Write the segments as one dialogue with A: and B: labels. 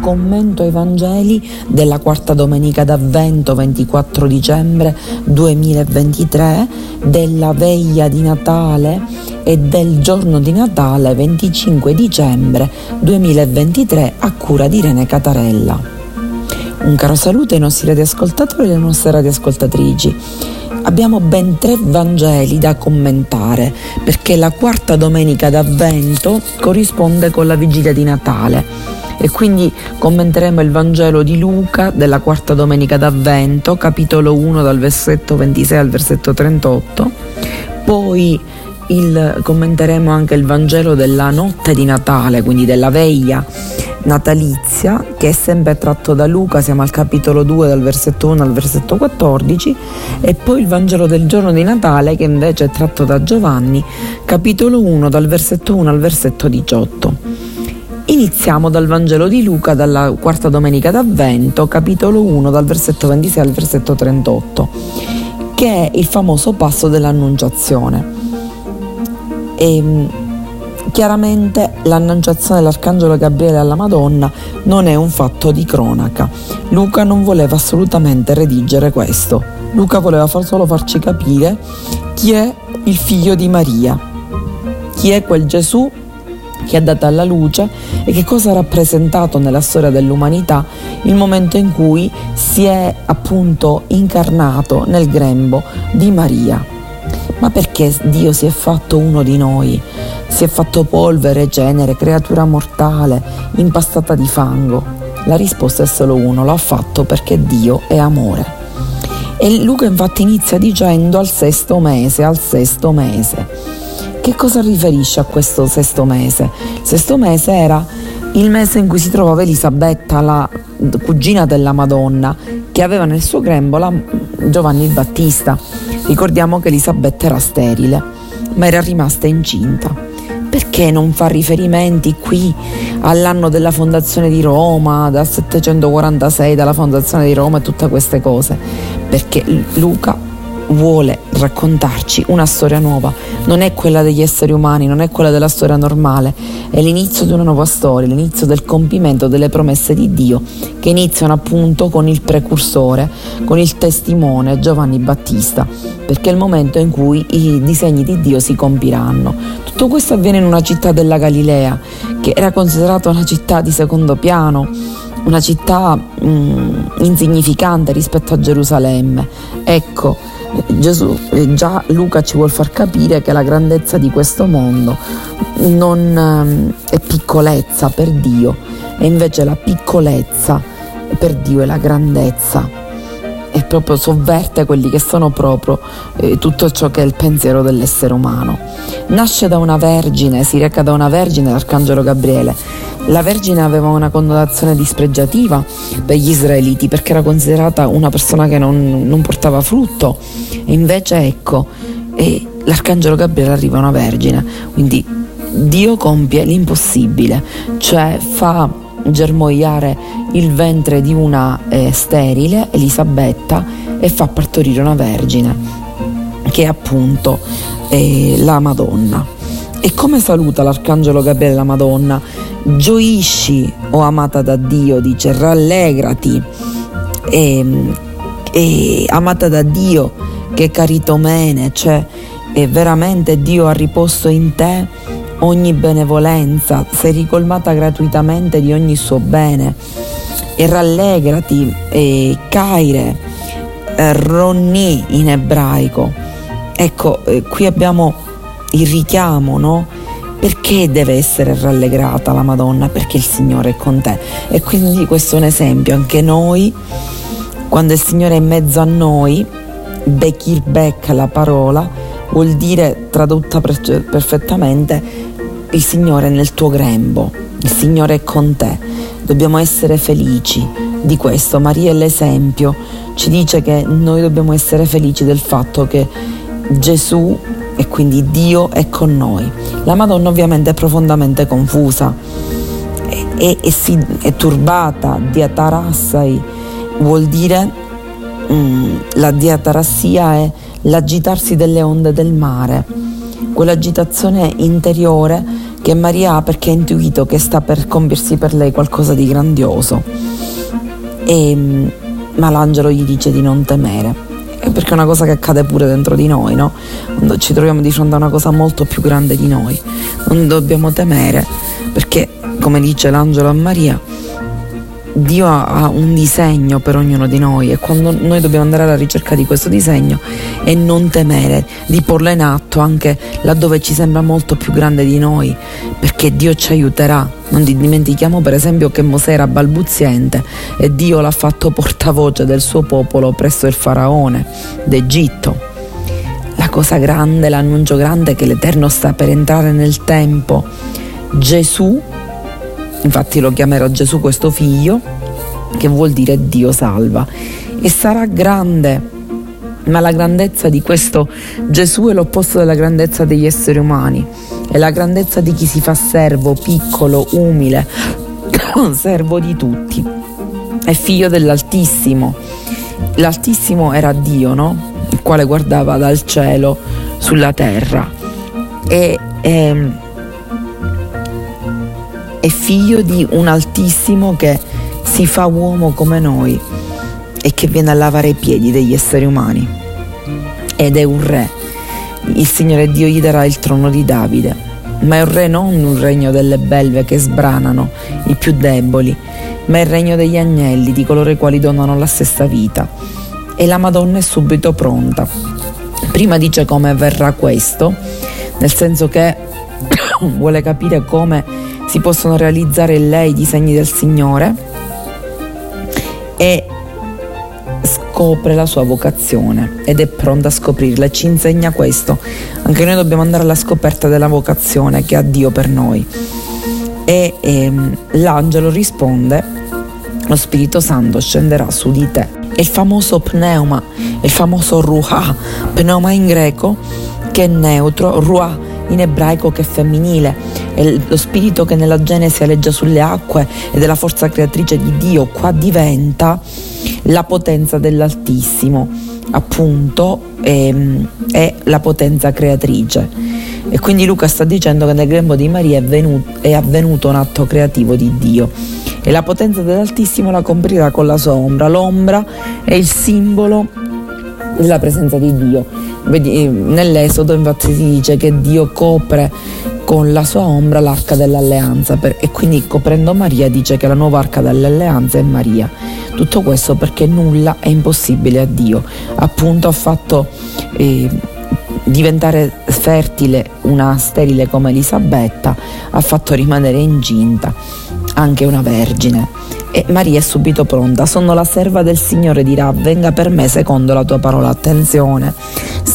A: Commento ai Vangeli della quarta domenica d'Avvento 24 dicembre 2023, della veglia di Natale e del giorno di Natale 25 dicembre 2023 a cura di Irene Catarella. Un caro saluto ai nostri radioascoltatori e alle nostre radioascoltatrici abbiamo ben tre Vangeli da commentare perché la quarta domenica d'Avvento corrisponde con la vigilia di Natale e quindi commenteremo il Vangelo di Luca della quarta domenica d'Avvento, capitolo 1 dal versetto 26 al versetto 38, poi il, commenteremo anche il Vangelo della notte di Natale, quindi della veglia natalizia, che è sempre tratto da Luca, siamo al capitolo 2 dal versetto 1 al versetto 14, e poi il Vangelo del giorno di Natale, che invece è tratto da Giovanni, capitolo 1 dal versetto 1 al versetto 18. Iniziamo dal Vangelo di Luca, dalla quarta domenica d'Avvento, capitolo 1, dal versetto 26 al versetto 38, che è il famoso passo dell'Annunciazione. E, ehm, chiaramente l'annunciazione dell'Arcangelo Gabriele alla Madonna non è un fatto di cronaca. Luca non voleva assolutamente redigere questo. Luca voleva solo farci capire chi è il figlio di Maria, chi è quel Gesù che è data alla luce e che cosa ha rappresentato nella storia dell'umanità il momento in cui si è appunto incarnato nel grembo di Maria. Ma perché Dio si è fatto uno di noi? Si è fatto polvere, genere, creatura mortale, impastata di fango? La risposta è solo uno, l'ha fatto perché Dio è amore. E Luca infatti inizia dicendo al sesto mese, al sesto mese che cosa riferisce a questo sesto mese? Il sesto mese era il mese in cui si trovava Elisabetta, la cugina della Madonna, che aveva nel suo grembo la Giovanni il Battista. Ricordiamo che Elisabetta era sterile, ma era rimasta incinta. Perché non fa riferimenti qui all'anno della fondazione di Roma, dal 746, dalla fondazione di Roma e tutte queste cose? Perché Luca vuole raccontarci una storia nuova, non è quella degli esseri umani, non è quella della storia normale, è l'inizio di una nuova storia, l'inizio del compimento delle promesse di Dio che iniziano appunto con il precursore, con il testimone Giovanni Battista, perché è il momento in cui i disegni di Dio si compiranno. Tutto questo avviene in una città della Galilea che era considerata una città di secondo piano, una città mh, insignificante rispetto a Gerusalemme. Ecco, Gesù, già Luca ci vuol far capire che la grandezza di questo mondo non ehm, è piccolezza per Dio, e invece la piccolezza per Dio è la grandezza e proprio sovverte quelli che sono proprio eh, tutto ciò che è il pensiero dell'essere umano. Nasce da una vergine, si reca da una vergine l'arcangelo Gabriele. La vergine aveva una connotazione dispregiativa per gli israeliti perché era considerata una persona che non, non portava frutto e invece ecco, e l'arcangelo Gabriele arriva una vergine, quindi Dio compie l'impossibile, cioè fa germogliare il ventre di una eh, sterile, Elisabetta, e fa partorire una vergine, che è appunto eh, la Madonna. E come saluta l'arcangelo Gabriele la Madonna? Gioisci, o oh amata da Dio, dice, rallegrati, e, ehm, e amata da Dio, che caritomene, cioè veramente Dio ha riposto in te ogni benevolenza, sei ricolmata gratuitamente di ogni suo bene. E rallegrati, e caire, ronni in ebraico. Ecco, eh, qui abbiamo il richiamo, no? Perché deve essere rallegrata la Madonna? Perché il Signore è con te. E quindi questo è un esempio, anche noi, quando il Signore è in mezzo a noi, Bekir Bek la parola, vuol dire tradotta perfettamente il Signore è nel tuo grembo, il Signore è con te. Dobbiamo essere felici di questo. Maria è l'esempio, ci dice che noi dobbiamo essere felici del fatto che Gesù e quindi Dio è con noi. La Madonna ovviamente è profondamente confusa e, e si, è turbata, diatarassai vuol dire mm, la diatarassia è l'agitarsi delle onde del mare, quell'agitazione interiore che Maria ha perché ha intuito che sta per compiersi per lei qualcosa di grandioso. E, mm, ma l'angelo gli dice di non temere, perché è una cosa che accade pure dentro di noi, no? Quando ci troviamo di fronte a una cosa molto più grande di noi, non dobbiamo temere, perché come dice l'angelo a Maria, Dio ha un disegno per ognuno di noi e quando noi dobbiamo andare alla ricerca di questo disegno e non temere di porlo in atto anche laddove ci sembra molto più grande di noi, perché Dio ci aiuterà. Non dimentichiamo per esempio che Mosè era balbuziente e Dio l'ha fatto portavoce del suo popolo presso il faraone d'Egitto. La cosa grande, l'annuncio grande è che l'Eterno sta per entrare nel tempo. Gesù infatti lo chiamerò Gesù questo figlio, che vuol dire Dio salva, e sarà grande. Ma la grandezza di questo Gesù è l'opposto della grandezza degli esseri umani, è la grandezza di chi si fa servo, piccolo, umile, servo di tutti, è figlio dell'Altissimo. L'Altissimo era Dio, no? Il quale guardava dal cielo sulla terra. E, e ehm, è figlio di un altissimo che si fa uomo come noi e che viene a lavare i piedi degli esseri umani. Ed è un re. Il Signore Dio gli darà il trono di Davide, ma è un re non un regno delle belve che sbranano i più deboli, ma è il regno degli agnelli, di coloro i quali donano la stessa vita. E la Madonna è subito pronta. Prima dice come avverrà questo, nel senso che vuole capire come si possono realizzare in lei i disegni del Signore e scopre la sua vocazione ed è pronta a scoprirla e ci insegna questo. Anche noi dobbiamo andare alla scoperta della vocazione che ha Dio per noi. E, ehm, l'angelo risponde, lo Spirito Santo scenderà su di te. È il famoso pneuma, il famoso ruha, pneuma in greco che è neutro, ruah in ebraico che femminile, è lo spirito che nella Genesi aleggia sulle acque ed è la forza creatrice di Dio, qua diventa la potenza dell'Altissimo, appunto è, ehm, è la potenza creatrice. E quindi Luca sta dicendo che nel grembo di Maria è, venuto, è avvenuto un atto creativo di Dio e la potenza dell'Altissimo la comprirà con la sua ombra. L'ombra è il simbolo della presenza di Dio. Vedi, nell'Esodo infatti si dice che Dio copre con la sua ombra l'arca dell'alleanza e quindi coprendo Maria dice che la nuova arca dell'alleanza è Maria. Tutto questo perché nulla è impossibile a Dio. Appunto ha fatto eh, diventare fertile una sterile come Elisabetta, ha fatto rimanere incinta anche una vergine. E Maria è subito pronta, sono la serva del Signore, dirà, venga per me secondo la tua parola. Attenzione,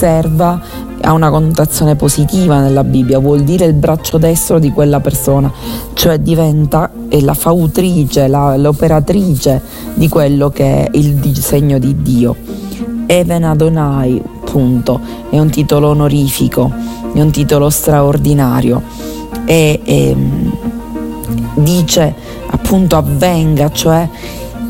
A: serva ha una connotazione positiva nella Bibbia, vuol dire il braccio destro di quella persona, cioè diventa la fautrice, la, l'operatrice di quello che è il disegno di Dio. Even Adonai, punto, è un titolo onorifico, è un titolo straordinario e, e dice appunto avvenga, cioè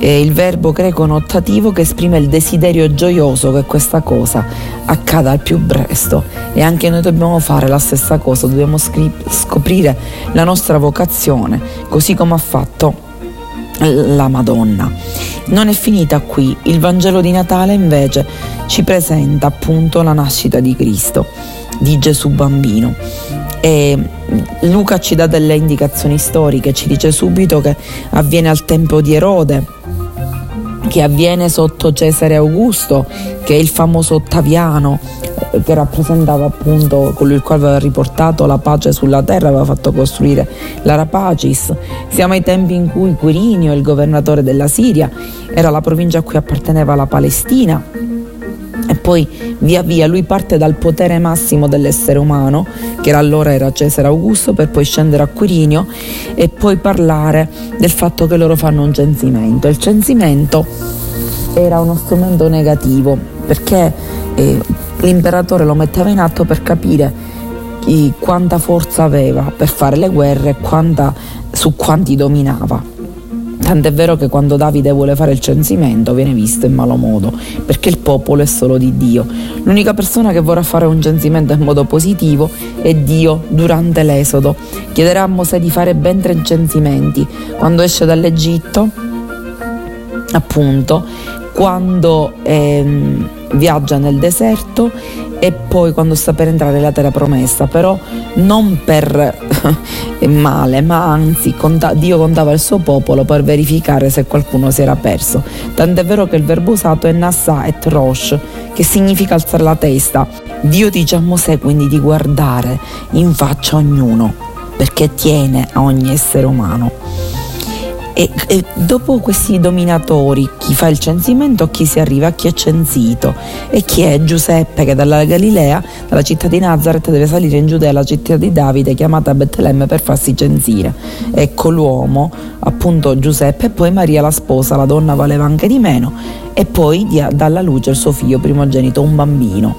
A: eh, il verbo greco notativo che esprime il desiderio gioioso che questa cosa accada al più presto. E anche noi dobbiamo fare la stessa cosa, dobbiamo scri- scoprire la nostra vocazione così come ha fatto la Madonna. Non è finita qui, il Vangelo di Natale invece ci presenta appunto la nascita di Cristo, di Gesù bambino. E Luca ci dà delle indicazioni storiche, ci dice subito che avviene al tempo di Erode, che avviene sotto Cesare Augusto, che è il famoso Ottaviano, eh, che rappresentava appunto colui il quale aveva riportato la pace sulla terra, aveva fatto costruire l'Arapacis. Siamo ai tempi in cui Quirinio, il governatore della Siria, era la provincia a cui apparteneva la Palestina poi via via lui parte dal potere massimo dell'essere umano, che allora era Cesare Augusto, per poi scendere a Quirinio e poi parlare del fatto che loro fanno un censimento. Il censimento era uno strumento negativo perché eh, l'imperatore lo metteva in atto per capire chi, quanta forza aveva per fare le guerre, quanta, su quanti dominava Tant'è vero che quando Davide vuole fare il censimento viene visto in malo modo, perché il popolo è solo di Dio. L'unica persona che vorrà fare un censimento in modo positivo è Dio durante l'esodo. Chiederà a Mosè di fare ben tre censimenti. Quando esce dall'Egitto, appunto, quando ehm, viaggia nel deserto e poi quando sta per entrare nella terra promessa, però non per male, ma anzi conta- Dio contava il suo popolo per verificare se qualcuno si era perso. Tant'è vero che il verbo usato è Nassa et Rosh, che significa alzare la testa. Dio dice a Mosè quindi di guardare in faccia ognuno, perché tiene a ogni essere umano. E, e, dopo questi dominatori, chi fa il censimento, chi si arriva, chi è censito e chi è Giuseppe che dalla Galilea, dalla città di Nazareth, deve salire in Giudea, la città di Davide, chiamata Betlemme per farsi censire. Ecco l'uomo, appunto Giuseppe, e poi Maria la sposa, la donna valeva anche di meno, e poi dà alla luce il suo figlio primogenito, un bambino.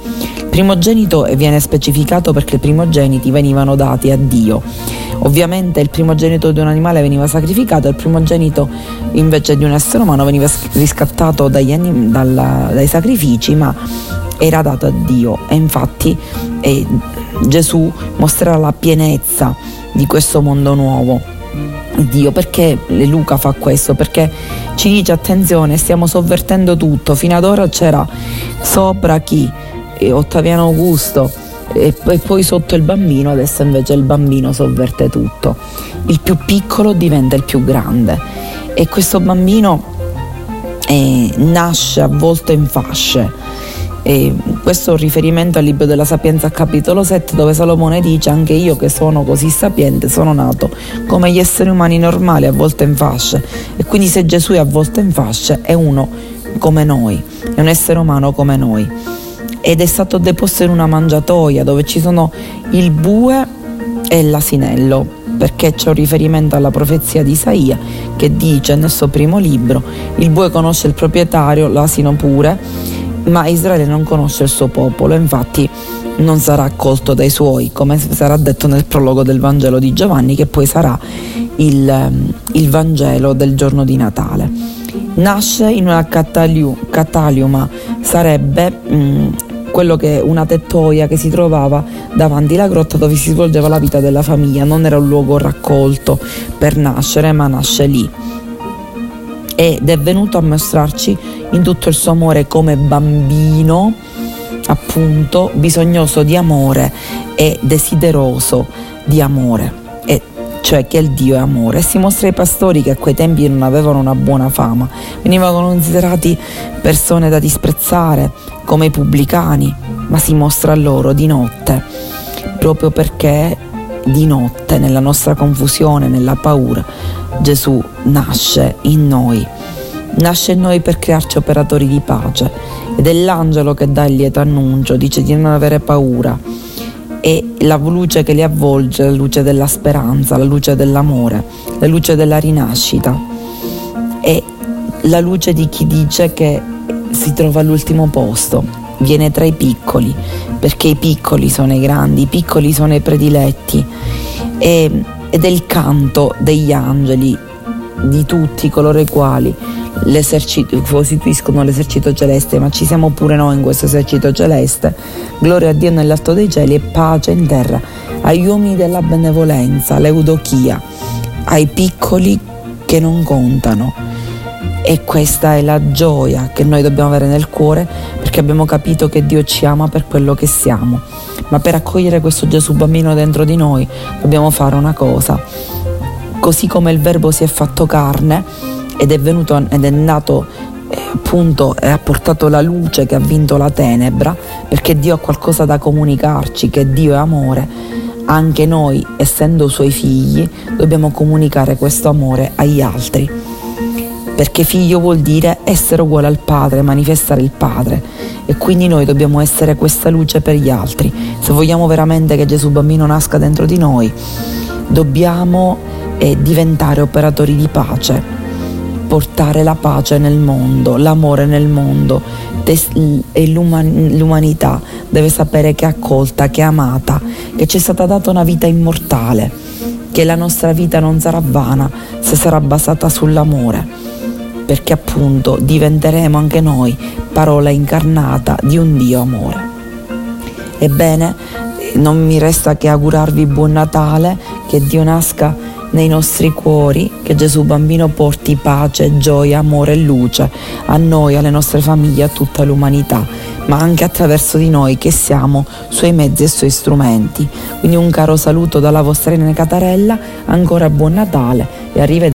A: Primogenito viene specificato perché i primogeniti venivano dati a Dio. Ovviamente il primogenito di un animale veniva sacrificato, il primogenito invece di un essere umano veniva riscattato anim- dalla, dai sacrifici, ma era dato a Dio e infatti eh, Gesù mostrerà la pienezza di questo mondo nuovo. Dio perché Luca fa questo? Perché ci dice attenzione, stiamo sovvertendo tutto, fino ad ora c'era sopra chi? Ottaviano Augusto, e poi sotto il bambino, adesso invece il bambino sovverte tutto. Il più piccolo diventa il più grande e questo bambino eh, nasce avvolto in fasce. E questo è un riferimento al libro della Sapienza capitolo 7 dove Salomone dice anche io che sono così sapiente sono nato come gli esseri umani normali avvolto in fasce. E quindi se Gesù è avvolto in fasce è uno come noi, è un essere umano come noi. Ed è stato deposto in una mangiatoia dove ci sono il bue e l'asinello perché c'è un riferimento alla profezia di Isaia che dice nel suo primo libro il bue conosce il proprietario, l'asino pure, ma Israele non conosce il suo popolo, infatti non sarà accolto dai suoi, come sarà detto nel prologo del Vangelo di Giovanni, che poi sarà il, il Vangelo del giorno di Natale. Nasce in una cataliuma, sarebbe mh, quello che una tettoia che si trovava davanti alla grotta dove si svolgeva la vita della famiglia, non era un luogo raccolto per nascere, ma nasce lì. Ed è venuto a mostrarci in tutto il suo amore come bambino, appunto, bisognoso di amore e desideroso di amore. Cioè che il Dio è amore, e si mostra ai pastori che a quei tempi non avevano una buona fama, venivano considerati persone da disprezzare, come i pubblicani, ma si mostra a loro di notte, proprio perché di notte, nella nostra confusione, nella paura, Gesù nasce in noi. Nasce in noi per crearci operatori di pace. Ed è l'angelo che dà il lieto annuncio, dice di non avere paura. E la luce che li avvolge, la luce della speranza, la luce dell'amore, la luce della rinascita. E la luce di chi dice che si trova all'ultimo posto, viene tra i piccoli, perché i piccoli sono i grandi, i piccoli sono i prediletti. E, ed è il canto degli angeli, di tutti coloro i quali costituiscono l'esercito celeste, ma ci siamo pure noi in questo esercito celeste. Gloria a Dio nell'alto dei cieli e pace in terra agli uomini della benevolenza, l'eudochia, ai piccoli che non contano. E questa è la gioia che noi dobbiamo avere nel cuore perché abbiamo capito che Dio ci ama per quello che siamo. Ma per accogliere questo Gesù bambino dentro di noi dobbiamo fare una cosa. Così come il Verbo si è fatto carne, ed è venuto ed è nato eh, appunto e ha portato la luce che ha vinto la tenebra perché Dio ha qualcosa da comunicarci che Dio è amore anche noi essendo suoi figli dobbiamo comunicare questo amore agli altri perché figlio vuol dire essere uguale al padre manifestare il padre. E quindi noi dobbiamo essere questa luce per gli altri. Se vogliamo veramente che Gesù bambino nasca dentro di noi dobbiamo eh, diventare operatori di pace portare la pace nel mondo, l'amore nel mondo e l'umanità deve sapere che è accolta, che è amata, che ci è stata data una vita immortale che la nostra vita non sarà vana se sarà basata sull'amore, perché appunto diventeremo anche noi parola incarnata di un Dio amore. Ebbene, non mi resta che augurarvi buon Natale, che Dio nasca nei nostri cuori, che Gesù bambino porti pace, gioia, amore e luce a noi, alle nostre famiglie, a tutta l'umanità, ma anche attraverso di noi che siamo suoi mezzi e suoi strumenti. Quindi un caro saluto dalla vostra Irene Catarella, ancora buon Natale e arrivederci.